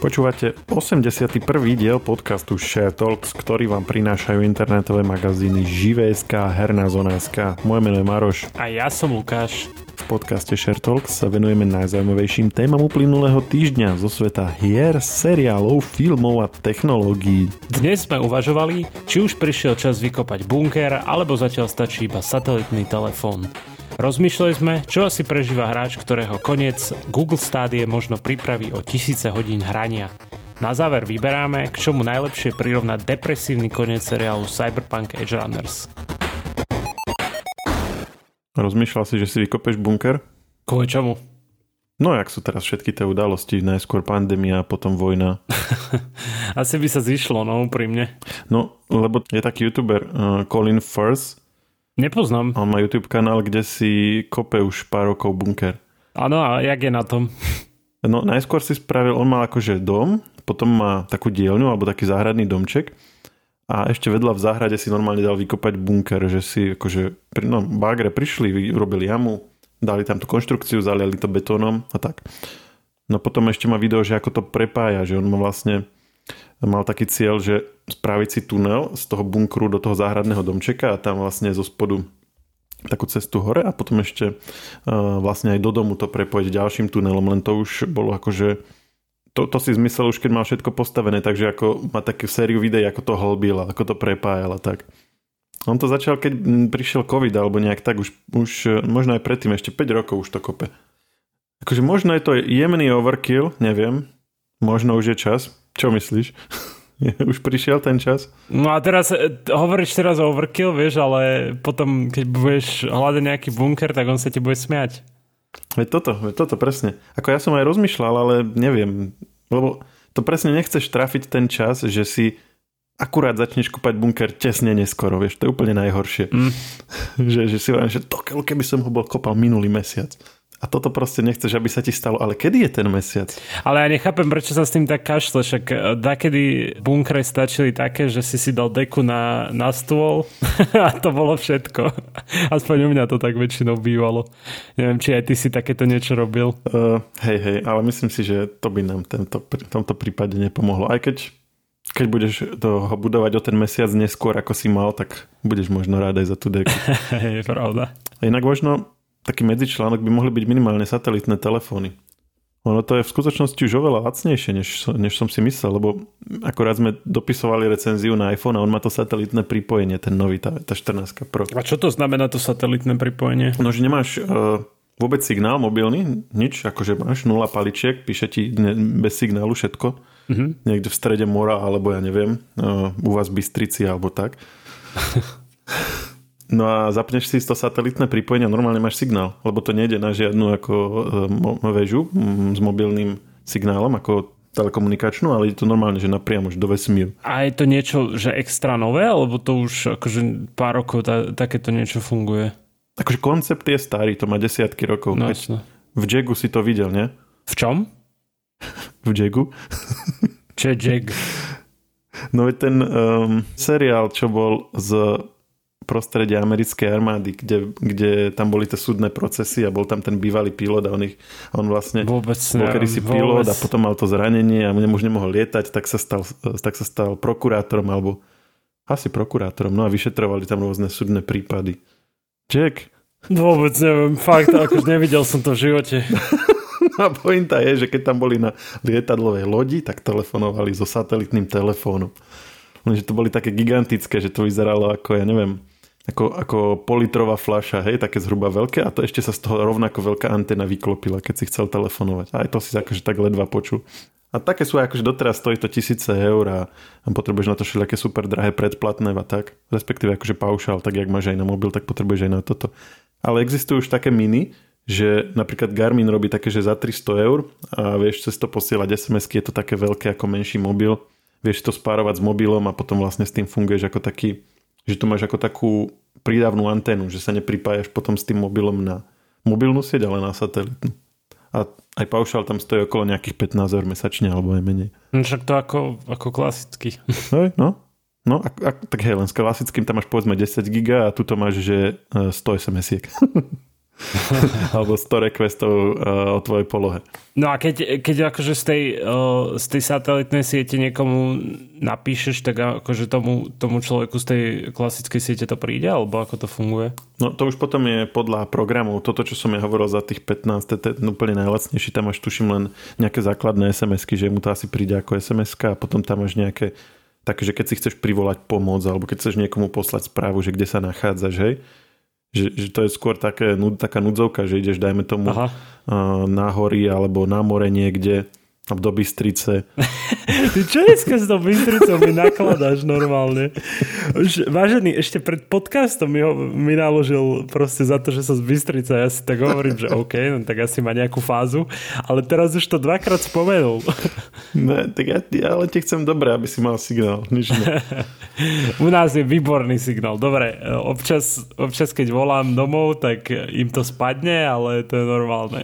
Počúvate 81. diel podcastu Share Talks, ktorý vám prinášajú internetové magazíny Živé.sk a Herná zona.sk. Moje meno je Maroš. A ja som Lukáš. V podcaste Share Talks sa venujeme najzaujímavejším témam uplynulého týždňa zo sveta hier, seriálov, filmov a technológií. Dnes sme uvažovali, či už prišiel čas vykopať bunker, alebo zatiaľ stačí iba satelitný telefón. Rozmýšľali sme, čo asi prežíva hráč, ktorého koniec Google Stádie možno pripraví o tisíce hodín hrania. Na záver vyberáme, k čomu najlepšie prirovnať depresívny koniec seriálu Cyberpunk Edge Runners. Rozmýšľal si, že si vykopeš bunker? Kvôli čomu? No, jak sú teraz všetky tie udalosti, najskôr pandémia, potom vojna. Asi by sa zišlo, no, úprimne. No, lebo je taký youtuber uh, Colin Firth, Nepoznám. On má YouTube kanál, kde si kope už pár rokov bunker. Áno, a jak je na tom? No najskôr si spravil, on mal akože dom, potom má takú dielňu alebo taký záhradný domček a ešte vedľa v záhrade si normálne dal vykopať bunker, že si akože, no bagre prišli, urobili jamu, dali tam tú konštrukciu, zaliali to betónom a tak. No potom ešte má video, že ako to prepája, že on má vlastne mal taký cieľ, že spraviť si tunel z toho bunkru do toho záhradného domčeka a tam vlastne zo spodu takú cestu hore a potom ešte uh, vlastne aj do domu to prepojiť ďalším tunelom, len to už bolo akože to, to si zmyslel už keď mal všetko postavené, takže ako má takú sériu videí, ako to hlbil, ako to prepájal a tak. On to začal, keď prišiel COVID alebo nejak tak, už, už možno aj predtým, ešte 5 rokov už to kope. Akože možno je to jemný overkill, neviem, možno už je čas, čo myslíš? Už prišiel ten čas? No a teraz, e, hovoríš teraz o overkill, vieš, ale potom, keď budeš hľadať nejaký bunker, tak on sa ti bude smiať. Veď toto, veď toto presne. Ako ja som aj rozmýšľal, ale neviem, lebo to presne nechceš trafiť ten čas, že si akurát začneš kúpať bunker tesne neskoro, vieš, to je úplne najhoršie. Mm. že, že si hovorím, že to, keby som ho bol kopal minulý mesiac a toto proste nechceš, aby sa ti stalo. Ale kedy je ten mesiac? Ale ja nechápem, prečo sa s tým tak kašle. Však e, dakedy bunkre stačili také, že si si dal deku na, na stôl a to bolo všetko. Aspoň u mňa to tak väčšinou bývalo. Neviem, či aj ty si takéto niečo robil. Uh, hej, hej, ale myslím si, že to by nám tento, v tomto prípade nepomohlo. Aj keď keď budeš to budovať o ten mesiac neskôr, ako si mal, tak budeš možno rád aj za tú deku. Hej, pravda. Inak možno taký medzičlánok by mohli byť minimálne satelitné telefóny. Ono to je v skutočnosti už oveľa lacnejšie, než, než som si myslel, lebo akorát sme dopisovali recenziu na iPhone a on má to satelitné pripojenie, ten nový, tá, tá 14 Pro. A čo to znamená to satelitné pripojenie? No, že nemáš uh, vôbec signál mobilný, nič, akože máš nula paličiek, píše ti bez signálu všetko, mm-hmm. niekde v strede mora, alebo ja neviem, uh, u vás v Bystrici, alebo tak. No a zapneš si to satelitné pripojenie normálne máš signál, lebo to nejde na žiadnu ako e, väžu s mobilným signálom, ako telekomunikačnú, ale je to normálne, že napriamo už do vesmíru. A je to niečo, že extra nové, alebo to už akože pár rokov tá, takéto niečo funguje? Akože koncept je starý, to má desiatky rokov. No, v Jagu si to videl, nie? V čom? v Jagu. Čo je Jag? No je ten um, seriál, čo bol z prostredie americkej armády, kde, kde tam boli tie súdne procesy a bol tam ten bývalý pilot a on, ich, on vlastne vôbec, bol kedysi pilot a potom mal to zranenie a už nemohol lietať, tak sa stal, tak sa stal prokurátorom alebo asi prokurátorom, no a vyšetrovali tam rôzne súdne prípady. Jack? Vôbec neviem, fakt, ako nevidel som to v živote. a pointa je, že keď tam boli na lietadlovej lodi, tak telefonovali so satelitným telefónom. Lenže to boli také gigantické, že to vyzeralo ako, ja neviem, ako, ako politrová fľaša, hej, také zhruba veľké a to ešte sa z toho rovnako veľká antena vyklopila, keď si chcel telefonovať. Aj to si akože tak ledva počul. A také sú akože doteraz stojí to tisíce eur a, potrebuješ na to všetké super drahé predplatné a tak. Respektíve akože paušál, tak jak máš aj na mobil, tak potrebuješ aj na toto. Ale existujú už také mini, že napríklad Garmin robí také, že za 300 eur a vieš cez to posielať sms je to také veľké ako menší mobil. Vieš to spárovať s mobilom a potom vlastne s tým funguješ ako taký že to máš ako takú prídavnú anténu, že sa nepripájaš potom s tým mobilom na mobilnú sieť, ale na satelitnú. A aj paušal tam stojí okolo nejakých 15 eur mesačne, alebo aj menej. No však to ako, ako klasicky. Hej, no. No, a, a, tak hej, len s klasickým tam máš povedzme 10 giga a tu máš, že 100 e, SMS-iek. alebo 100 requestov uh, o tvojej polohe. No a keď, keď akože z tej, uh, z tej satelitnej siete niekomu napíšeš, tak akože tomu, tomu človeku z tej klasickej siete to príde, alebo ako to funguje? No to už potom je podľa programov. Toto, čo som ja hovoril za tých 15, to je úplne najlacnejší. Tam máš tuším len nejaké základné SMS-ky, že mu to asi príde ako sms a potom tam máš nejaké také, že keď si chceš privolať pomoc alebo keď chceš niekomu poslať správu, že kde sa nachádzaš, hej, že, že to je skôr také, taká nudzovka, že ideš, dajme tomu, Aha. na hory alebo na more niekde do Bystrice. Ty čo dneska s tou Bystricou mi nakladáš normálne? Už, vážený, ešte pred podcastom mi, ho, mi naložil proste za to, že som z Bystrice ja si tak hovorím, že OK, no tak asi má nejakú fázu, ale teraz už to dvakrát spomenul. Ne, tak ja, ja ale ti chcem dobre, aby si mal signál. Nič ne. U nás je výborný signál. Dobre, občas, občas keď volám domov, tak im to spadne, ale to je normálne.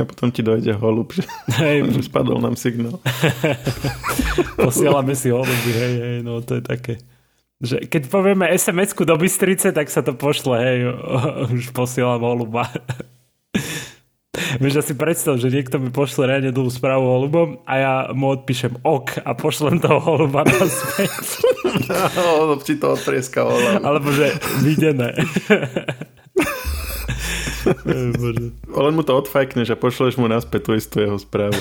A potom ti dojde holub. Hej, spadol nám signál. Posielame si holuby, hej, hej, no to je také. Že keď povieme SMS-ku do Bystrice, tak sa to pošle, hej, už posielam holuba. Vieš, si predstav, že niekto mi pošle reálne dlhú správu holubom a ja mu odpíšem ok a pošlem toho holuba naspäť. No, ti to odprieska Alebo že videné. Len mu to odfajkneš a pošleš mu naspäť tú istú jeho správu.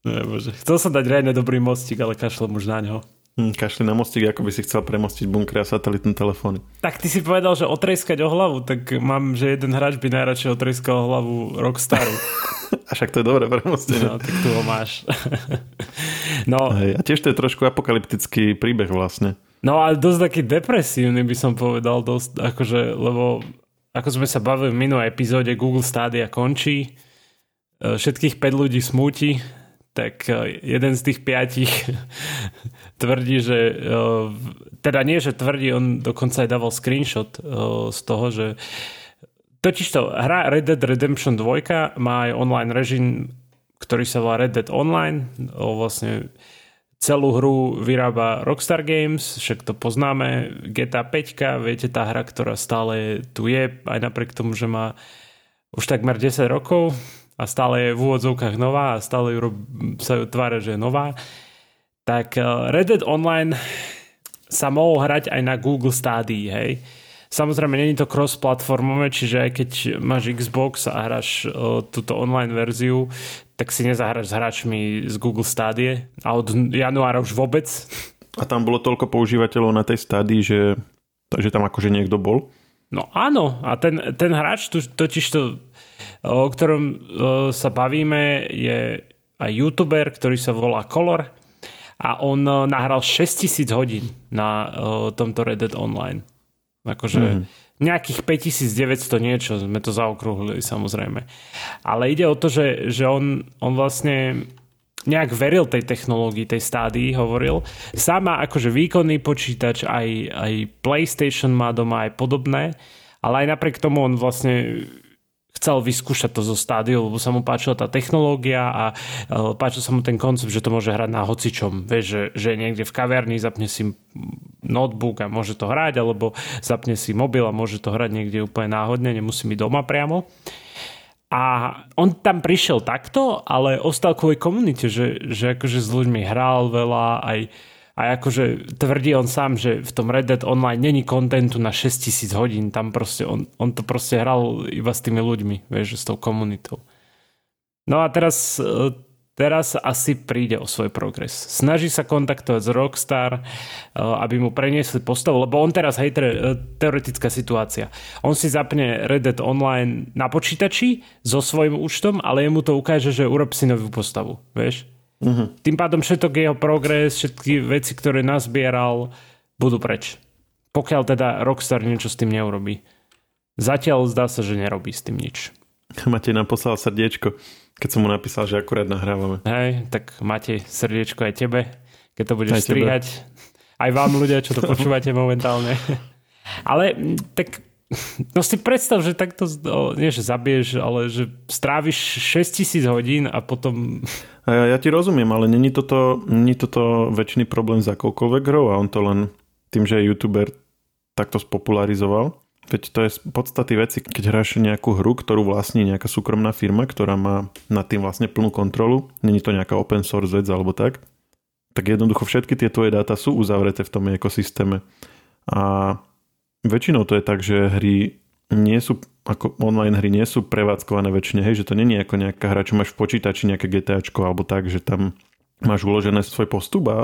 Ne, bože. Chcel som dať reálne dobrý mostík, ale kašlem už na ňo. Hm, kašli na mostík, ako by si chcel premostiť bunkry a satelitné telefóny. Tak ty si povedal, že otreskať o hlavu, tak mám, že jeden hráč by najradšej otreskal o hlavu Rockstaru. a však to je dobré premostenie. No, tak tu ho máš. no. Hej, a tiež to je trošku apokalyptický príbeh vlastne. No ale dosť taký depresívny by som povedal, dosť, akože, lebo ako sme sa bavili v minulej epizóde, Google Stadia končí, e, všetkých 5 ľudí smúti, tak e, jeden z tých piatich tvrdí, že e, teda nie, že tvrdí, on dokonca aj dával screenshot z toho, že totižto hra Red Dead Redemption 2 má aj online režim, ktorý sa volá Red Dead Online, vlastne Celú hru vyrába Rockstar Games, však to poznáme, GTA 5, viete, tá hra, ktorá stále tu je, aj napriek tomu, že má už takmer 10 rokov a stále je v úvodzovkách nová a stále ju, sa ju tvára, že je nová. Tak eh, Red Dead Online sa mohol hrať aj na Google Stadia, hej. Samozrejme, není to cross-platformové, čiže aj keď máš Xbox a hráš uh, túto online verziu, tak si nezahráš s hráčmi z Google Stadie a od januára už vôbec. A tam bolo toľko používateľov na tej stádii, že, že tam akože niekto bol? No áno, a ten, ten hráč, totiž to, o ktorom sa bavíme, je aj youtuber, ktorý sa volá Color a on nahral 6000 hodín na tomto Reddit Online. Akože mm nejakých 5900 niečo, sme to zaokrúhlili samozrejme. Ale ide o to, že, že on, on vlastne nejak veril tej technológii, tej stádii, hovoril. Sama akože výkonný počítač, aj, aj PlayStation má doma aj podobné, ale aj napriek tomu on vlastne chcel vyskúšať to zo stádiu, lebo sa mu páčila tá technológia a uh, páčil sa mu ten koncept, že to môže hrať na hocičom. Vieš, že, že niekde v kaverni zapne si notebook a môže to hrať, alebo zapne si mobil a môže to hrať niekde úplne náhodne, nemusí byť doma priamo. A on tam prišiel takto, ale ostal kvôli komunite, že, že akože s ľuďmi hral veľa, aj a akože tvrdí on sám, že v tom Red Dead Online není kontentu na 6000 hodín. Tam proste, on, on to proste hral iba s tými ľuďmi, vieš, s tou komunitou. No a teraz, e, teraz asi príde o svoj progres. Snaží sa kontaktovať s Rockstar, e, aby mu preniesli postavu, lebo on teraz, hej, e, teoretická situácia. On si zapne Red Dead Online na počítači so svojím účtom, ale jemu to ukáže, že urob si novú postavu, vieš? Uh-huh. Tým pádom všetok jeho progres, všetky veci, ktoré nazbieral, budú preč. Pokiaľ teda Rockstar niečo s tým neurobí. Zatiaľ zdá sa, že nerobí s tým nič. Matej nám poslal srdiečko, keď som mu napísal, že akurát nahrávame. Hej, tak Matej, srdiečko aj tebe, keď to budeš aj strihať. Tebe. Aj vám ľudia, čo to počúvate momentálne. Ale tak No si predstav, že takto, nie že zabiješ, ale že stráviš 6000 hodín a potom... Ja, ja ti rozumiem, ale není toto, není toto väčší problém za akoukoľvek hrou a on to len tým, že je youtuber takto spopularizoval. Veď to je z podstaty veci, keď hráš nejakú hru, ktorú vlastní nejaká súkromná firma, ktorá má nad tým vlastne plnú kontrolu, není to nejaká open source vec alebo tak, tak jednoducho všetky tie tvoje dáta sú uzavreté v tom ekosystéme. A väčšinou to je tak, že hry nie sú, ako online hry nie sú prevádzkované väčšine, hej, že to není ako nejaká hra, čo máš v počítači, nejaké GTAčko alebo tak, že tam máš uložené svoj postup a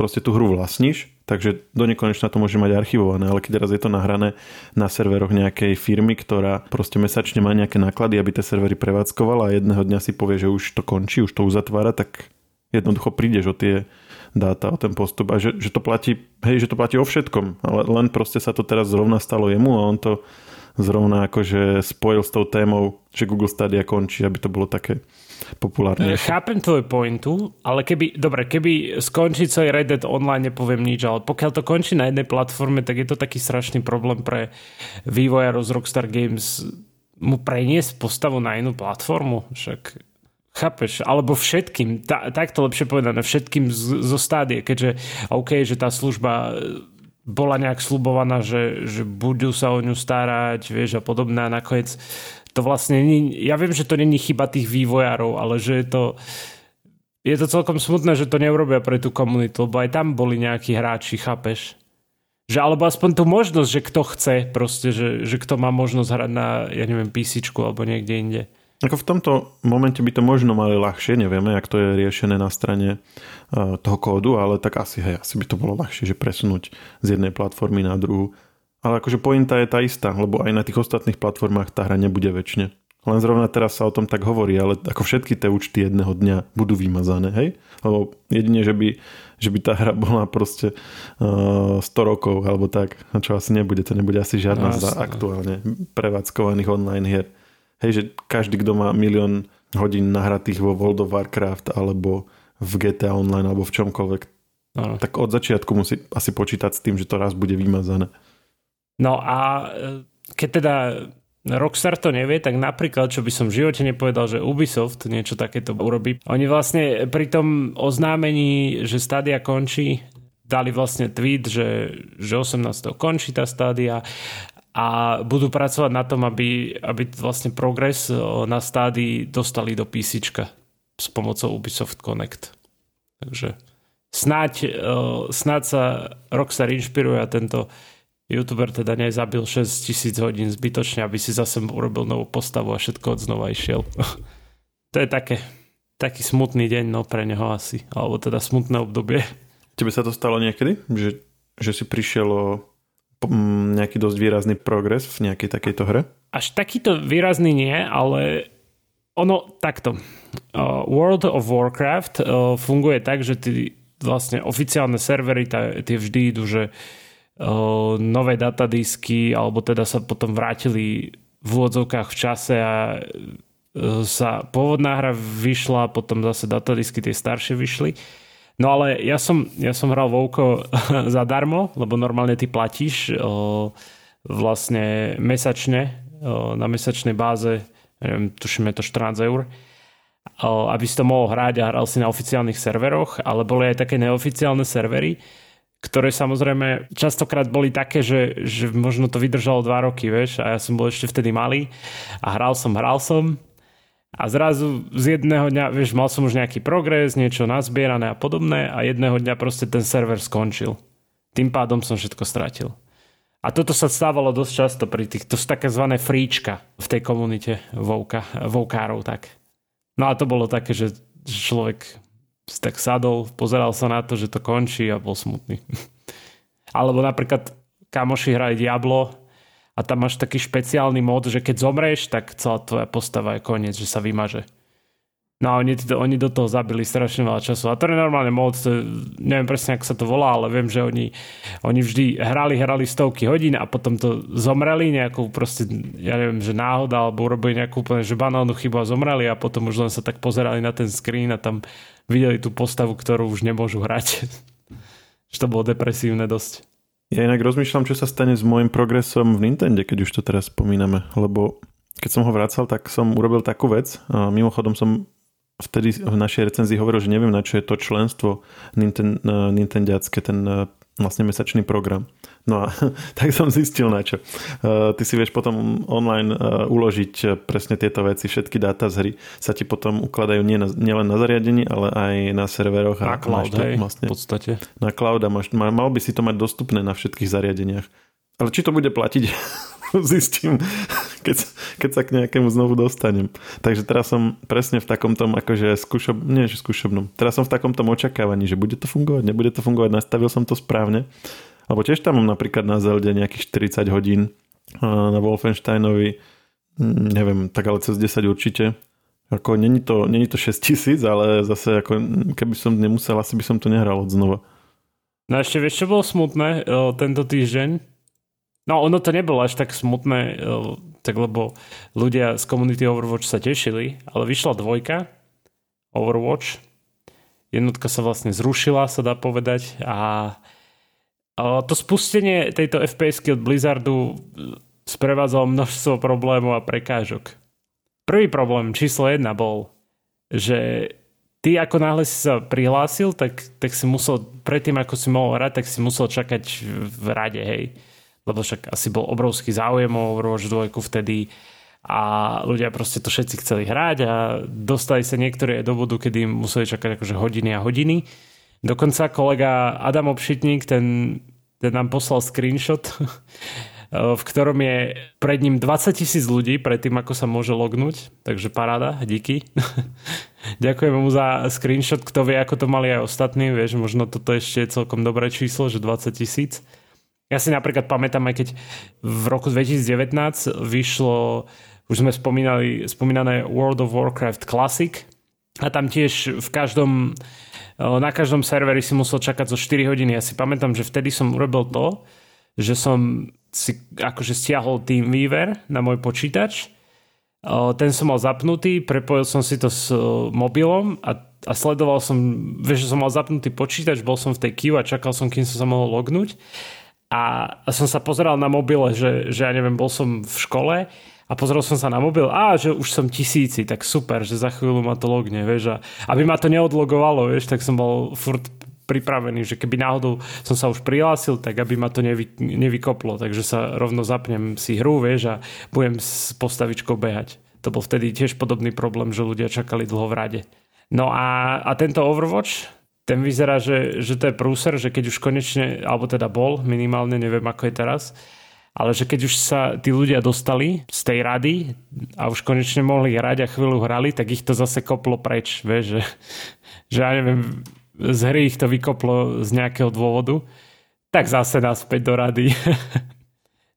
proste tú hru vlastníš takže do nekonečna to môže mať archivované, ale keď raz je to nahrané na serveroch nejakej firmy, ktorá proste mesačne má nejaké náklady, aby tie servery prevádzkovala a jedného dňa si povie, že už to končí, už to uzatvára, tak jednoducho prídeš o tie dáta, o ten postup a že, že to platí, hej, že to platí o všetkom, ale len proste sa to teraz zrovna stalo jemu a on to zrovna akože spojil s tou témou, že Google Stadia končí, aby to bolo také populárne. Chápem tvoju pointu, ale keby, dobre, keby skončí celý Reddit online, nepoviem nič, ale pokiaľ to končí na jednej platforme, tak je to taký strašný problém pre vývojárov z Rockstar Games mu preniesť postavu na inú platformu. Však Chápeš? Alebo všetkým, tá, takto lepšie povedané, všetkým z, zo stádie, keďže OK, že tá služba bola nejak slubovaná, že, že budú sa o ňu starať, vieš, a podobné a nakoniec to vlastne nie, ja viem, že to není chyba tých vývojárov, ale že je to je to celkom smutné, že to neurobia pre tú komunitu, lebo aj tam boli nejakí hráči, chápeš? Že alebo aspoň tú možnosť, že kto chce proste, že, že kto má možnosť hrať na, ja neviem, PC alebo niekde inde. Ako v tomto momente by to možno mali ľahšie, nevieme, ak to je riešené na strane uh, toho kódu, ale tak asi, hej, asi by to bolo ľahšie, že presunúť z jednej platformy na druhú. Ale akože pointa je tá istá, lebo aj na tých ostatných platformách tá hra nebude väčšine. Len zrovna teraz sa o tom tak hovorí, ale ako všetky tie účty jedného dňa budú vymazané, hej? Lebo jedine, že by, že by tá hra bola proste uh, 100 rokov alebo tak, čo asi nebude, to nebude asi žiadna no, z aktuálne prevádzkovaných online hier. Hej, že každý, kto má milión hodín nahratých vo World of Warcraft alebo v GTA Online alebo v čomkoľvek, no. tak od začiatku musí asi počítať s tým, že to raz bude vymazané. No a e, keď teda Rockstar to nevie, tak napríklad, čo by som v živote nepovedal, že Ubisoft niečo takéto urobí. Oni vlastne pri tom oznámení, že stádia končí, dali vlastne tweet, že, že 18. končí tá stádia a budú pracovať na tom, aby, aby vlastne progres e, na stádii dostali do PC s pomocou Ubisoft Connect. Takže snáď, e, snáď sa Rockstar inšpiruje a tento youtuber teda nezabil 6 tisíc hodín zbytočne, aby si zase urobil novú postavu a všetko od znova išiel. to je také, taký smutný deň no, pre neho asi, alebo teda smutné obdobie. Tebe sa to stalo niekedy? Že, že si prišiel o nejaký dosť výrazný progres v nejakej takejto hre? Až takýto výrazný nie, ale ono takto. Uh, World of Warcraft uh, funguje tak, že ty vlastne oficiálne servery tie vždy idú, že nové datadisky, alebo teda sa potom vrátili v úvodzovkách v čase a sa pôvodná hra vyšla, potom zase datadisky tie staršie vyšli. No ale ja som, ja som hral Vouko zadarmo, lebo normálne ty platíš o, vlastne mesačne, o, na mesačnej báze, neviem, tuším je to 14 eur, o, aby si to mohol hrať a hral si na oficiálnych serveroch, ale boli aj také neoficiálne servery, ktoré samozrejme častokrát boli také, že, že možno to vydržalo dva roky, vieš, a ja som bol ešte vtedy malý a hral som, hral som a zrazu z jedného dňa, vieš, mal som už nejaký progres, niečo nazbierané a podobné a jedného dňa proste ten server skončil. Tým pádom som všetko stratil. A toto sa stávalo dosť často pri tých, to sú také zvané fríčka v tej komunite vouka, voukárov, tak. No a to bolo také, že človek tak sadol, pozeral sa na to, že to končí a bol smutný. Alebo napríklad kamoši hrajú Diablo a tam máš taký špeciálny mod, že keď zomreš, tak celá tvoja postava je koniec, že sa vymaže. No a oni, oni do toho zabili strašne veľa času. A to je normálne mod, to, neviem presne, ako sa to volá, ale viem, že oni, oni vždy hrali, hrali stovky hodín a potom to zomreli nejakú proste, ja neviem, že náhoda, alebo urobili nejakú úplne že banálnu chybu a zomreli a potom už len sa tak pozerali na ten screen a tam videli tú postavu, ktorú už nemôžu hrať. že to bolo depresívne dosť. Ja inak rozmýšľam, čo sa stane s môjim progresom v Nintendo, keď už to teraz spomíname, lebo keď som ho vracal, tak som urobil takú vec. A mimochodom som vtedy v našej recenzii hovoril, že neviem, na čo je to členstvo Ninten, Nintendiacké, ten vlastne mesačný program. No a tak som zistil na čo. Uh, ty si vieš potom online uh, uložiť presne tieto veci, všetky dáta z hry sa ti potom ukladajú nielen na zariadení, ale aj na serveroch. Na cloud, hej, vlastne, v podstate. Na cloud a máš, mal by si to mať dostupné na všetkých zariadeniach. Ale či to bude platiť, zistím, keď, keď sa k nejakému znovu dostanem. Takže teraz som presne v takom tom, akože skúšob, nie že skúšobnom, teraz som v takom tom očakávaní, že bude to fungovať, nebude to fungovať, nastavil som to správne. Lebo tiež tam mám napríklad na Zelde nejakých 40 hodín, na Wolfensteinovi, mm, neviem, tak ale cez 10 určite. Ako, není to, není to 6 tisíc, ale zase ako, keby som nemusel, asi by som to nehral od znova. No ešte vieš, čo bolo smutné o, tento týždeň? No ono to nebolo až tak smutné, e, tak lebo ľudia z komunity Overwatch sa tešili, ale vyšla dvojka Overwatch. Jednotka sa vlastne zrušila, sa dá povedať. A to spustenie tejto FPS-ky od Blizzardu e, sprevádzalo množstvo problémov a prekážok. Prvý problém číslo jedna bol, že ty ako náhle si sa prihlásil, tak, tak si musel, predtým ako si mohol hrať, tak si musel čakať v rade, hej lebo však asi bol obrovský záujem o Overwatch 2 vtedy a ľudia proste to všetci chceli hrať a dostali sa niektorí aj do bodu, kedy museli čakať akože hodiny a hodiny. Dokonca kolega Adam Obšitník, ten, ten nám poslal screenshot, v ktorom je pred ním 20 tisíc ľudí predtým, ako sa môže lognúť. Takže paráda, díky. Ďakujem mu za screenshot, kto vie, ako to mali aj ostatní. Vieš, možno toto ešte je celkom dobré číslo, že 20 tisíc. Ja si napríklad pamätám, aj keď v roku 2019 vyšlo, už sme spomínali, spomínané World of Warcraft Classic a tam tiež v každom, na každom serveri si musel čakať zo 4 hodiny. Ja si pamätám, že vtedy som urobil to, že som si akože stiahol TeamViewer na môj počítač, ten som mal zapnutý, prepojil som si to s mobilom a, a sledoval som, vieš, že som mal zapnutý počítač, bol som v tej queue a čakal som, kým som sa mohol lognúť a som sa pozeral na mobile, že, že ja neviem, bol som v škole a pozrel som sa na mobil, a že už som tisíci, tak super, že za chvíľu ma to logne, vieš, a aby ma to neodlogovalo, vieš, tak som bol furt pripravený, že keby náhodou som sa už prihlásil, tak aby ma to nevy, nevykoplo, takže sa rovno zapnem si hru, vieš, a budem s postavičkou behať. To bol vtedy tiež podobný problém, že ľudia čakali dlho v rade. No a, a tento Overwatch, ten vyzerá, že, že to je prúser, že keď už konečne, alebo teda bol minimálne, neviem ako je teraz, ale že keď už sa tí ľudia dostali z tej rady a už konečne mohli hrať a chvíľu hrali, tak ich to zase koplo preč, vieš, že, že ja neviem, z hry ich to vykoplo z nejakého dôvodu, tak zase naspäť do rady.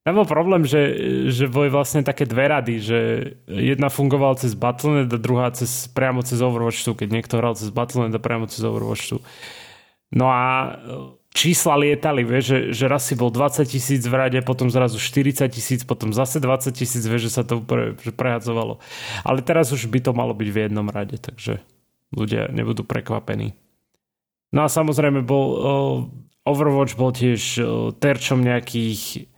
Tam bol problém, že, že boli vlastne také dve rady, že jedna fungovala cez Battle.net a druhá cez, priamo cez Overwatch 2, keď niekto hral cez Battle.net a priamo cez Overwatch 2. No a čísla lietali, vieš, že, že raz si bol 20 tisíc v rade, potom zrazu 40 tisíc, potom zase 20 tisíc, vieš, že sa to pre, že prehadzovalo. Ale teraz už by to malo byť v jednom rade, takže ľudia nebudú prekvapení. No a samozrejme bol Overwatch bol tiež terčom nejakých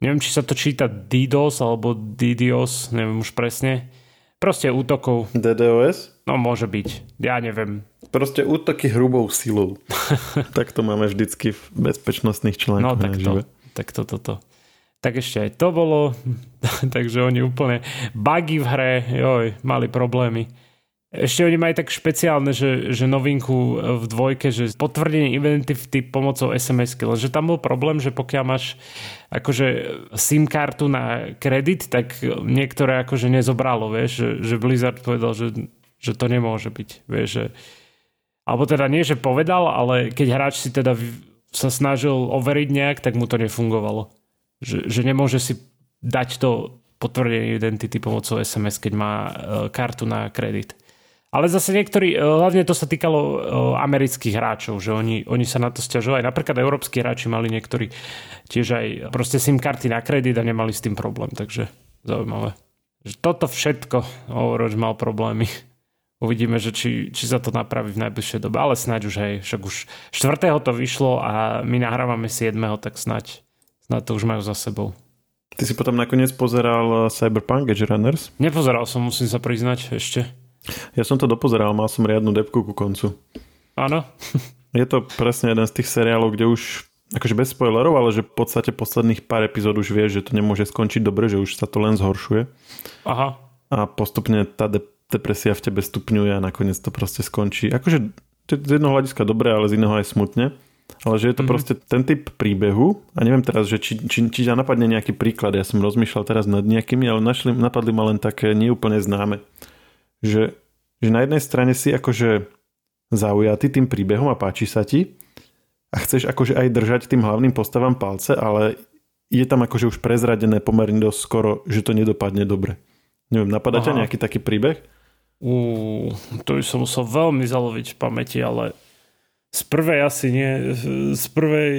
neviem, či sa to číta DDoS alebo DDoS, neviem už presne. Proste útokov. DDoS? No môže byť, ja neviem. Proste útoky hrubou silou. tak to máme vždycky v bezpečnostných článkoch. No tak to, tak to, to, to. Tak ešte aj to bolo, takže oni úplne bugy v hre, joj, mali problémy. Ešte oni majú tak špeciálne, že, že novinku v dvojke, že potvrdenie identity pomocou SMS, lenže tam bol problém, že pokiaľ máš akože SIM kartu na kredit, tak niektoré akože nezobralo, vieš, že, že Blizzard povedal, že, že to nemôže byť, vieš, že alebo teda nie, že povedal, ale keď hráč si teda sa snažil overiť nejak, tak mu to nefungovalo. Že, že nemôže si dať to potvrdenie identity pomocou SMS, keď má e, kartu na kredit. Ale zase niektorí, e, hlavne to sa týkalo e, amerických hráčov, že oni, oni sa na to stiažovali. Napríklad európsky hráči mali niektorí tiež aj proste SIM karty na kredit a nemali s tým problém, takže zaujímavé. Toto všetko Overwatch mal problémy. Uvidíme, že či, či sa to napraví v najbližšej dobe, ale snáď už hej, však už 4. to vyšlo a my nahrávame 7. tak snáď, snáď to už majú za sebou. Ty si potom nakoniec pozeral Cyberpunk Edge Runners? Nepozeral som, musím sa priznať ešte. Ja som to dopozeral, mal som riadnu depku ku koncu. Áno. Je to presne jeden z tých seriálov, kde už akože bez spoilerov, ale že v podstate posledných pár epizód už vieš, že to nemôže skončiť dobre, že už sa to len zhoršuje. Aha. A postupne tá de- depresia v tebe stupňuje a nakoniec to proste skončí. Akože z jedného hľadiska dobre, ale z iného aj smutne. Ale že je to mm-hmm. proste ten typ príbehu a neviem teraz, že či, či, či ťa napadne nejaký príklad. Ja som rozmýšľal teraz nad nejakými, ale našli, napadli ma len také neúplne známe. Že, že na jednej strane si akože zaujatý tým príbehom a páči sa ti a chceš akože aj držať tým hlavným postavám palce, ale je tam akože už prezradené pomerne dosť skoro, že to nedopadne dobre. Neviem, napadá ťa nejaký taký príbeh? Uh, to by som musel veľmi zaloviť v pamäti, ale z prvej asi nie. Z prvej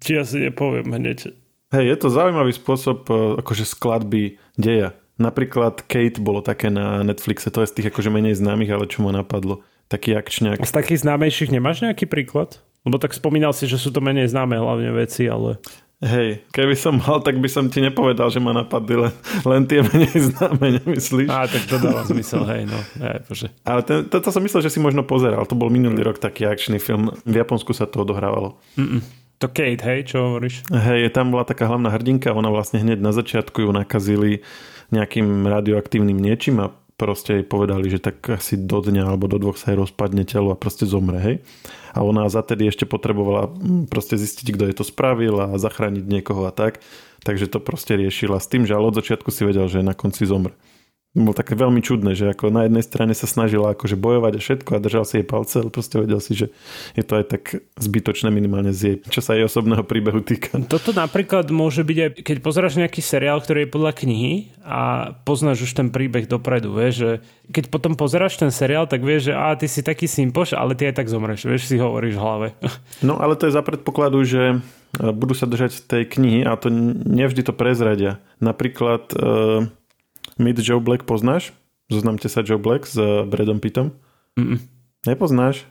ti asi nepoviem hneď. Hej, je to zaujímavý spôsob e, akože skladby deja. Napríklad Kate bolo také na Netflixe, to je z tých akože menej známych, ale čo ma napadlo. Taký akčňák. Z takých známejších nemáš nejaký príklad? Lebo tak spomínal si, že sú to menej známe hlavne veci, ale... Hej, keby som mal, tak by som ti nepovedal, že ma napadli len, len tie menej známe, nemyslíš? Á, tak to dáva zmysel, hej, no. Hej, bože. Ale ten, toto som myslel, že si možno pozeral. To bol minulý rok taký akčný film. V Japonsku sa to odohrávalo. Mm-mm. To Kate, hej, čo hovoríš? Hej, tam bola taká hlavná hrdinka, ona vlastne hneď na začiatku ju nakazili nejakým radioaktívnym niečím a proste jej povedali, že tak asi do dňa alebo do dvoch sa jej rozpadne telo a proste zomre, hej. A ona za tedy ešte potrebovala mm, proste zistiť, kto je to spravil a zachrániť niekoho a tak. Takže to proste riešila s tým, že ale od začiatku si vedel, že na konci zomre bolo také veľmi čudné, že ako na jednej strane sa snažila akože bojovať a všetko a držal si jej palce, ale proste vedel si, že je to aj tak zbytočné minimálne z jej, čo sa jej osobného príbehu týka. Toto napríklad môže byť aj, keď pozeráš nejaký seriál, ktorý je podľa knihy a poznáš už ten príbeh dopredu, vieš, že keď potom pozeráš ten seriál, tak vieš, že a ty si taký simpoš, ale ty aj tak zomreš, vieš, si hovoríš v hlave. No ale to je za predpokladu, že e, budú sa držať tej knihy a to nevždy to prezradia. Napríklad e, Meet Joe Black poznáš? Zoznamte sa Joe Black s eh, Bradom Pittom? Mm-mm. Nepoznáš?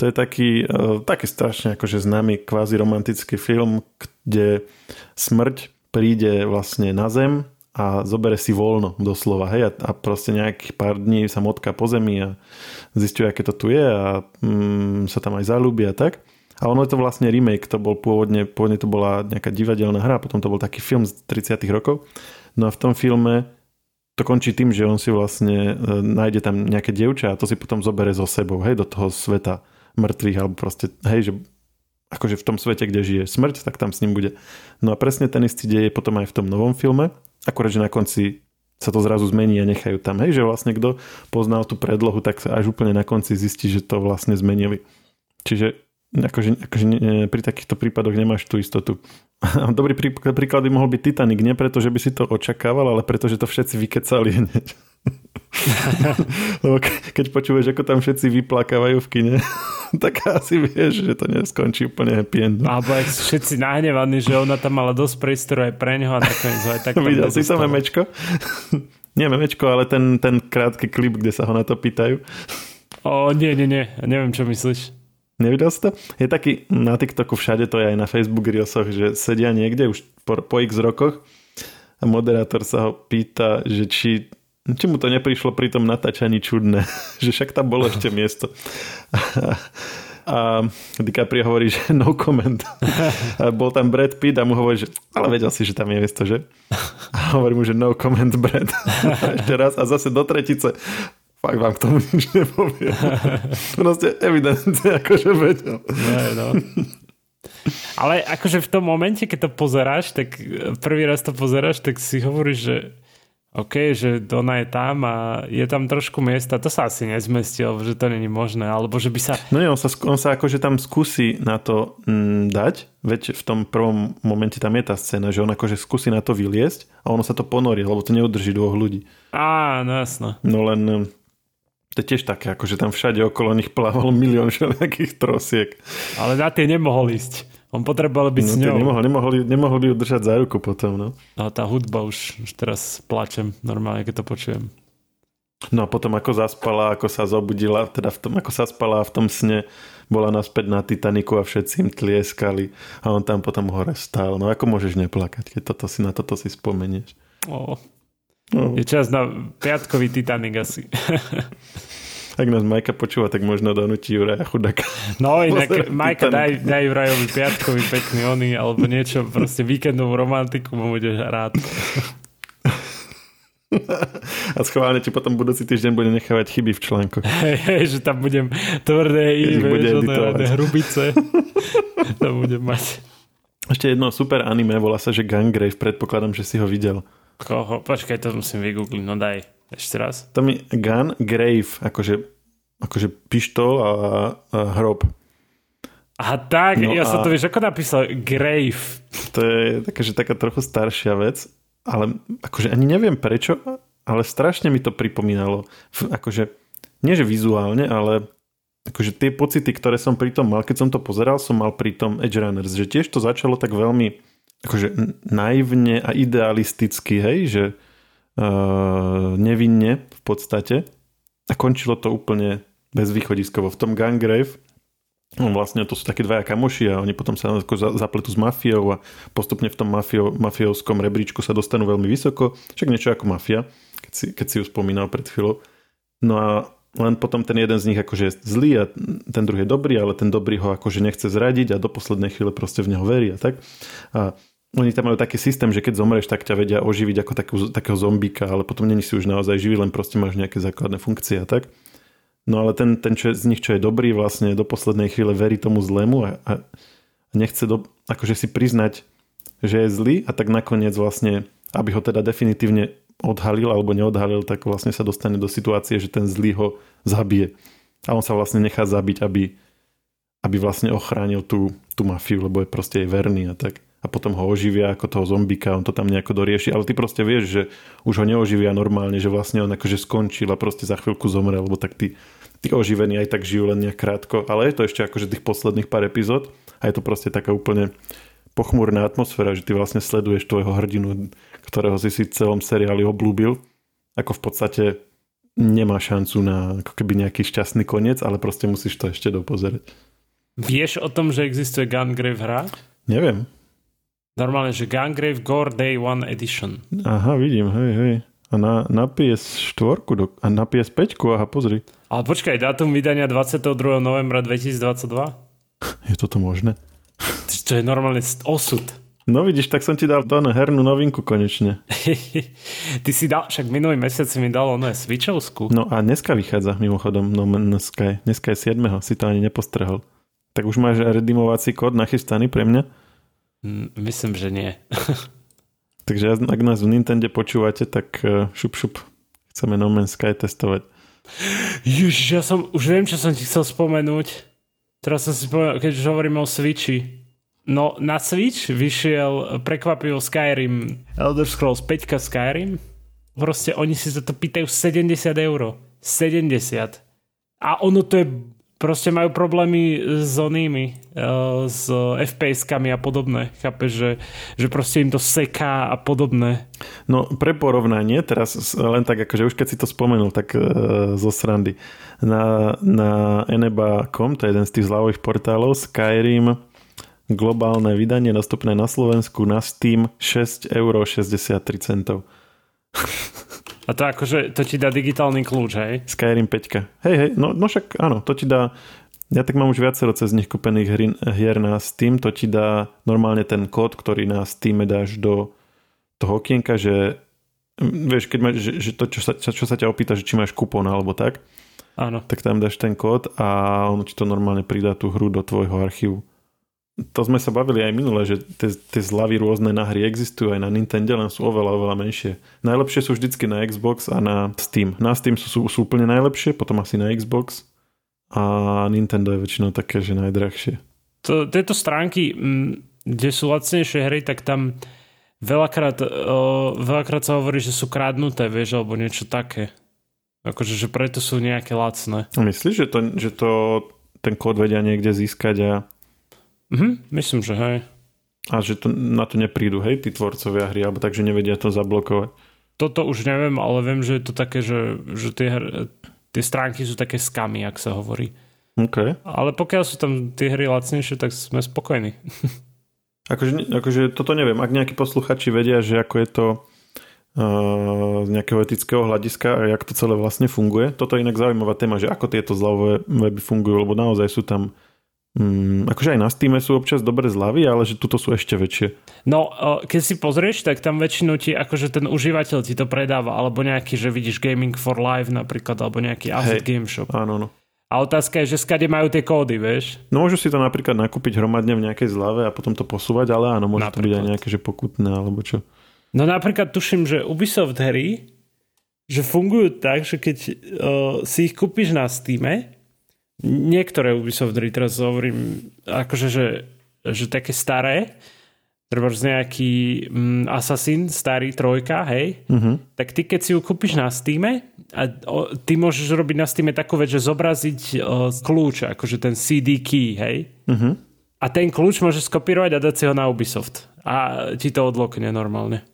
To je taký, uh, taký strašne akože známy kvázi romantický film, kde smrť príde vlastne na zem a zobere si voľno doslova, hej, a, a proste nejakých pár dní sa motká po zemi a zistuje, aké to tu je a mm, sa tam aj zalúbi a tak. A ono je to vlastne remake, to bol pôvodne, pôvodne to bola nejaká divadelná hra, potom to bol taký film z 30 rokov. No a v tom filme to končí tým, že on si vlastne e, nájde tam nejaké dievča a to si potom zobere so sebou, hej, do toho sveta mŕtvych, alebo proste, hej, že akože v tom svete, kde žije smrť, tak tam s ním bude. No a presne ten istý deje potom aj v tom novom filme, akurát, že na konci sa to zrazu zmení a nechajú tam, hej, že vlastne kto poznal tú predlohu, tak sa až úplne na konci zistí, že to vlastne zmenili. Čiže akože, akože pri takýchto prípadoch nemáš tú istotu. Dobrý príklad by mohol byť Titanic, nie preto, že by si to očakával, ale preto, že to všetci vykecali hneď. Lebo keď počúvaš, ako tam všetci vyplakávajú v kine, tak asi vieš, že to neskončí úplne happy end. Alebo sú všetci nahnevaní, že ona tam mala dosť priestoru aj pre neho a nakoniec aj tak Videl si to memečko? nie memečko, ale ten, ten krátky klip, kde sa ho na to pýtajú. O, nie, nie, nie. Neviem, čo myslíš. Nevidel si to? Je taký na TikToku všade, to je aj na Facebook Reelsoch, že sedia niekde už po, po x rokoch a moderátor sa ho pýta, že či, či mu to neprišlo pri tom natáčaní čudné, že však tam bolo ešte miesto. A DiCaprio hovorí, že no comment. A bol tam Brad Pitt a mu hovorí, že ale vedel si, že tam je miesto, že? A hovorí mu, že no comment Brad. A ešte raz a zase do tretice fakt vám k tomu nič nepoviem. Proste evidentne akože vedel. No, no. Ale akože v tom momente, keď to pozeráš, tak prvý raz to pozeráš, tak si hovoríš, že OK, že Dona je tam a je tam trošku miesta, to sa asi nezmestil, že to není možné, alebo že by sa... No nie, on sa, on sa akože tam skúsi na to mm, dať, veď v tom prvom momente tam je tá scéna, že on akože skúsi na to vyliesť a ono sa to ponorí, lebo to neudrží dvoch ľudí. Á, no jasno. No len to je tiež také, akože tam všade okolo nich plával milión všelijakých trosiek. Ale na tie nemohol ísť. On potreboval byť no, s ňou. Nemohol, nemohol, nemohol by ju držať za ruku potom. No. A tá hudba už, už teraz plačem normálne, keď to počujem. No a potom ako zaspala, ako sa zobudila, teda v tom, ako sa spala v tom sne, bola naspäť na Titaniku a všetci im tlieskali a on tam potom hore stál. No ako môžeš neplakať, keď toto si, na toto si spomenieš? Oh, No. Je čas na piatkový Titanic asi. Ak nás Majka počúva, tak možno donúti Juraja chudáka. No inak, Majka, daj, daj Jurajovi piatkový pekný ony, alebo niečo, proste víkendovú romantiku mu budeš rád. A schválne ti potom budúci týždeň bude nechávať chyby v článku. Hej, hej, že tam budem tvrdé i, vieš, hrubice. to budem mať. Ešte jedno super anime, volá sa, že Gangrave, predpokladám, že si ho videl. Koho? Počkaj, to musím vygoogliť, no daj. Ešte raz. To mi Gun Grave, akože, akože pištol a, a hrob. Aha, tak, no ja a... som to vieš, ako napísal Grave. To je taká, že taká trochu staršia vec, ale akože ani neviem prečo, ale strašne mi to pripomínalo. Akože, nie že vizuálne, ale akože tie pocity, ktoré som pri tom mal, keď som to pozeral, som mal pri tom Edge Runners, že tiež to začalo tak veľmi akože naivne a idealisticky, hej, že uh, nevinne v podstate a končilo to úplne bezvýchodiskovo. V tom Gangrave No vlastne to sú také dvaja kamoši a oni potom sa zapletú s mafiou a postupne v tom mafio, mafiovskom rebríčku sa dostanú veľmi vysoko. Však niečo ako mafia, keď si, keď si ju spomínal pred chvíľou. No a len potom ten jeden z nich akože je zlý a ten druhý je dobrý, ale ten dobrý ho akože nechce zradiť a do poslednej chvíle proste v neho verí a tak. A oni tam majú taký systém, že keď zomreš, tak ťa vedia oživiť ako takú, takého zombíka, ale potom není si už naozaj živý, len proste máš nejaké základné funkcie a tak. No ale ten, ten čo z nich, čo je dobrý, vlastne do poslednej chvíle verí tomu zlému a, a nechce do, akože si priznať, že je zlý a tak nakoniec vlastne, aby ho teda definitívne odhalil alebo neodhalil, tak vlastne sa dostane do situácie, že ten zlý ho zabije. A on sa vlastne nechá zabiť, aby, aby vlastne ochránil tú, tú mafiu, lebo je proste jej verný a tak. A potom ho oživia ako toho zombika, on to tam nejako dorieši. Ale ty proste vieš, že už ho neoživia normálne, že vlastne on akože skončil a proste za chvíľku zomre, lebo tak tí, tí oživení aj tak žijú len nejak krátko. Ale je to ešte akože tých posledných pár epizód a je to proste taká úplne pochmúrna atmosféra, že ty vlastne sleduješ tvojho hrdinu, ktorého si si v celom seriáli oblúbil, ako v podstate nemá šancu na ako keby nejaký šťastný koniec, ale proste musíš to ešte dopozerať. Vieš o tom, že existuje Gungrave hra? Neviem. Normálne, že Gungrave Gore Day 1 Edition. Aha, vidím, hej, hej. A na, na PS4 do, a na PS5, aha, pozri. Ale počkaj, dátum vydania 22. novembra 2022? Je toto možné? To je normálne osud. No vidíš, tak som ti dal to hernú novinku konečne. Ty si dal, však minulý mesiac si mi dal ono je Switchovskú. No a dneska vychádza mimochodom, no dneska je, dneska je 7. si to ani nepostrehol. Tak už máš redimovací kód nachystaný pre mňa? Myslím, že nie. Takže ak nás v Nintendo počúvate, tak e, šup šup. Chceme No Man's Sky testovať. Ježiš, ja som, už viem, čo som ti chcel spomenúť. Teraz som si spomenul, keď už hovoríme o Switchi. No, na Switch vyšiel prekvapivo Skyrim, Elder Scrolls 5 Skyrim. Proste oni si za to pýtajú 70 eur. 70. A ono to je proste majú problémy s onými, eh, s FPS-kami a podobné. Chápe, že, že proste im to seká a podobné. No pre porovnanie, teraz len tak akože už keď si to spomenul, tak uh, zo srandy. Na, na eneba.com, to je jeden z tých zľavových portálov, Skyrim globálne vydanie dostupné na Slovensku na Steam 6,63 eur. A to akože, to ti dá digitálny kľúč, hej? Skyrim 5. Hej, hej, no, no však áno, to ti dá, ja tak mám už viacero cez nich kúpených hier na Steam, to ti dá normálne ten kód, ktorý na Steam dáš do toho okienka, že vieš, keď máš, že, že to, čo sa, čo sa ťa opýta, že či máš kupón alebo tak, Áno. tak tam dáš ten kód a ono ti to normálne pridá tú hru do tvojho archívu to sme sa bavili aj minule, že tie zľavy rôzne na hry existujú aj na Nintendo, len sú oveľa, oveľa menšie. Najlepšie sú vždycky na Xbox a na Steam. Na Steam sú, sú, sú úplne najlepšie, potom asi na Xbox a Nintendo je väčšinou také, že najdrahšie. To, tieto stránky, kde sú lacnejšie hry, tak tam veľakrát, o, veľakrát sa hovorí, že sú kradnuté, vieš, alebo niečo také. Akože, že preto sú nejaké lacné. Myslíš, že to, že to ten kód vedia niekde získať a Mhm, myslím, že hej. A že to, na to neprídu, hej, tí tvorcovia hry, alebo takže nevedia to zablokovať. Toto už neviem, ale viem, že je to také, že, že tie, tie stránky sú také skamy, ak sa hovorí. Okay. Ale pokiaľ sú tam tie hry lacnejšie, tak sme spokojní. akože, akože toto neviem. Ak nejakí posluchači vedia, že ako je to uh, s nejakého etického hľadiska a jak to celé vlastne funguje. Toto je inak zaujímavá téma, že ako tieto zľavové weby fungujú, lebo naozaj sú tam Mm, akože aj na Steam sú občas dobré zľavy, ale že tuto sú ešte väčšie. No, keď si pozrieš, tak tam väčšinou ti, akože ten užívateľ ti to predáva, alebo nejaký, že vidíš Gaming for Live napríklad, alebo nejaký Asset hey, Game Shop. Áno, no. A otázka je, že skade majú tie kódy, vieš? No môžu si to napríklad nakúpiť hromadne v nejakej zlave a potom to posúvať, ale áno, môže napríklad. to byť aj nejaké že pokutné, alebo čo. No napríklad tuším, že Ubisoft hry, že fungujú tak, že keď uh, si ich kúpiš na Steam, niektoré Ubisoft hry, teraz hovorím, akože, že, že také staré, treba nejaký mm, Assassin, starý trojka, hej, uh-huh. tak ty keď si ju kúpiš na Steam a o, ty môžeš robiť na Steam takú vec, že zobraziť o, kľúč, akože ten CD key, hej, uh-huh. a ten kľúč môžeš skopírovať a dať si ho na Ubisoft a ti to odlokne normálne.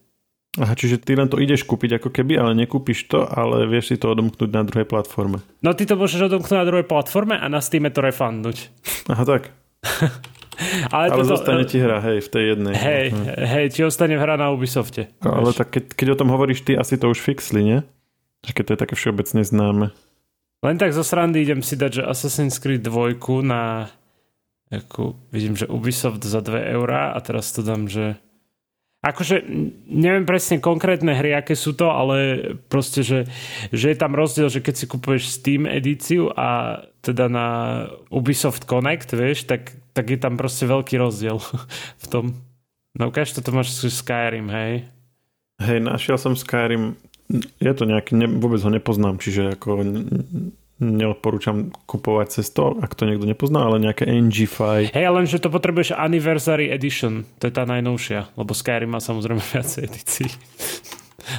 Aha, čiže ty len to ideš kúpiť ako keby, ale nekúpiš to, ale vieš si to odomknúť na druhej platforme. No ty to môžeš odomknúť na druhej platforme a na Steam to refundnúť. Aha, tak. ale ale to, zostane ti hra, hej, v tej jednej. Hej, hm. hej, ti ostane hra na Ubisofte. No, ale tak keď, keď o tom hovoríš ty, asi to už fixli, nie? Keď to je také všeobecne známe. Len tak zo srandy idem si dať, že Assassin's Creed 2 na ako, vidím, že Ubisoft za 2 eurá a teraz to dám, že Akože neviem presne konkrétne hry, aké sú to, ale proste, že, že je tam rozdiel, že keď si kupuješ Steam edíciu a teda na Ubisoft Connect, vieš, tak, tak je tam proste veľký rozdiel v tom. No ukáž, toto máš Skyrim, hej? Hej, našiel som Skyrim, je to nejaký, ne, vôbec ho nepoznám, čiže ako neodporúčam kupovať cez to, ak to niekto nepozná, ale nejaké NG5. Hej, len že to potrebuješ Anniversary Edition, to je tá najnovšia, lebo Skyrim má samozrejme viacej edícií.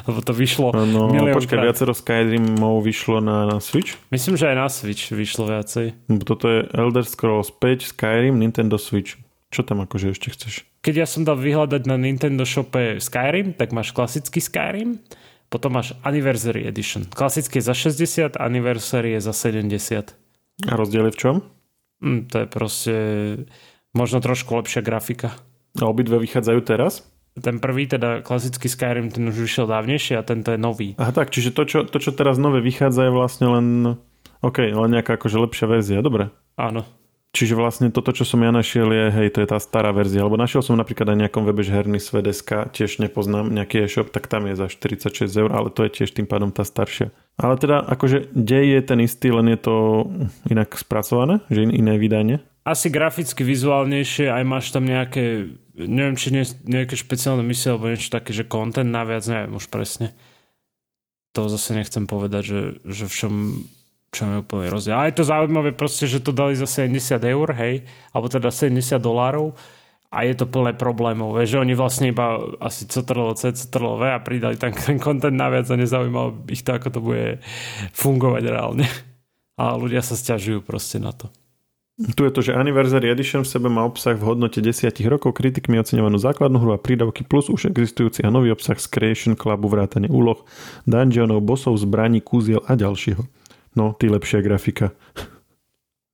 lebo to vyšlo no, no počkaj, krát. viacero Skyrimov vyšlo na, na Switch? Myslím, že aj na Switch vyšlo viacej. Toto je Elder Scrolls 5, Skyrim, Nintendo Switch. Čo tam akože ešte chceš? Keď ja som dal vyhľadať na Nintendo shope Skyrim, tak máš klasický Skyrim potom máš Anniversary Edition. Klasický je za 60, Anniversary je za 70. A rozdiel je v čom? Mm, to je proste možno trošku lepšia grafika. A obidve vychádzajú teraz? Ten prvý, teda klasický Skyrim, ten už vyšiel dávnejšie a tento je nový. Aha tak, čiže to, čo, to, čo teraz nové vychádza je vlastne len... OK, len nejaká akože lepšia verzia, dobre. Áno. Čiže vlastne toto, čo som ja našiel, je, hej, to je tá stará verzia. Lebo našiel som napríklad aj nejakom webe, že herný svedeska, tiež nepoznám nejaký e-shop, tak tam je za 46 eur, ale to je tiež tým pádom tá staršia. Ale teda akože dej je ten istý, len je to inak spracované, že iné vydanie. Asi graficky vizuálnejšie, aj máš tam nejaké, neviem, či nie, nejaké špeciálne misie, alebo niečo také, že content naviac, neviem už presne. To zase nechcem povedať, že, že v čom čo je úplne rozdiel. A je to zaujímavé proste, že to dali za 70 eur, hej, alebo teda 70 dolárov a je to plné problémov, vieš, že oni vlastne iba asi CTRL C, CTRL V a pridali tam ten content naviac a nezaujímalo ich to, ako to bude fungovať reálne. A ľudia sa stiažujú proste na to. Tu je to, že Anniversary Edition v sebe má obsah v hodnote 10 rokov, kritikmi oceňovanú základnú hru a prídavky plus už existujúci a nový obsah z Creation Clubu, vrátane úloh, dungeonov, bossov, zbraní, kúziel a ďalšieho. No, ty lepšia grafika.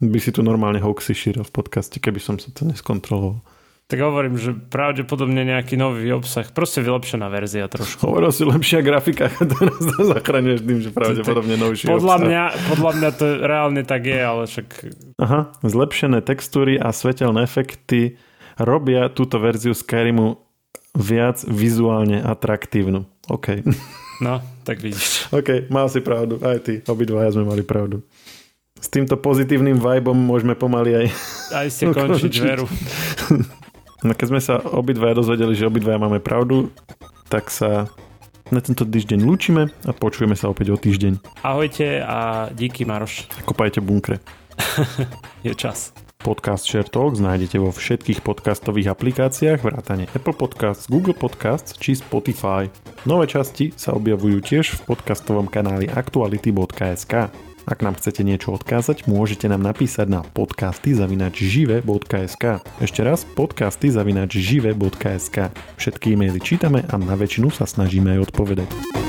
By si tu normálne hoaxy šíril v podcaste, keby som sa to neskontroloval. Tak hovorím, že pravdepodobne nejaký nový obsah, proste vylepšená verzia trošku. Hovoril si lepšia grafika, teraz to zachraňuješ tým, že pravdepodobne novší podľa obsah. Mňa, podľa mňa to reálne tak je, ale však... Aha, zlepšené textúry a svetelné efekty robia túto verziu Skyrimu viac vizuálne atraktívnu. OK. No, tak vidíš. OK, mal si pravdu. Aj ty. Obidvaja sme mali pravdu. S týmto pozitívnym vibom môžeme pomaly aj... Aj ste končiť veru. No keď sme sa obidvaja dozvedeli, že obidvaja máme pravdu, tak sa na tento týždeň lúčime a počujeme sa opäť o týždeň. Ahojte a díky Maroš. Kopajte bunkre. Je čas. Podcast Share Talks nájdete vo všetkých podcastových aplikáciách vrátane Apple Podcasts, Google Podcasts či Spotify. Nové časti sa objavujú tiež v podcastovom kanáli aktuality.sk. Ak nám chcete niečo odkázať, môžete nám napísať na podcasty.žive.sk Ešte raz podcasty.žive.sk Všetky e-maily čítame a na väčšinu sa snažíme aj odpovedať.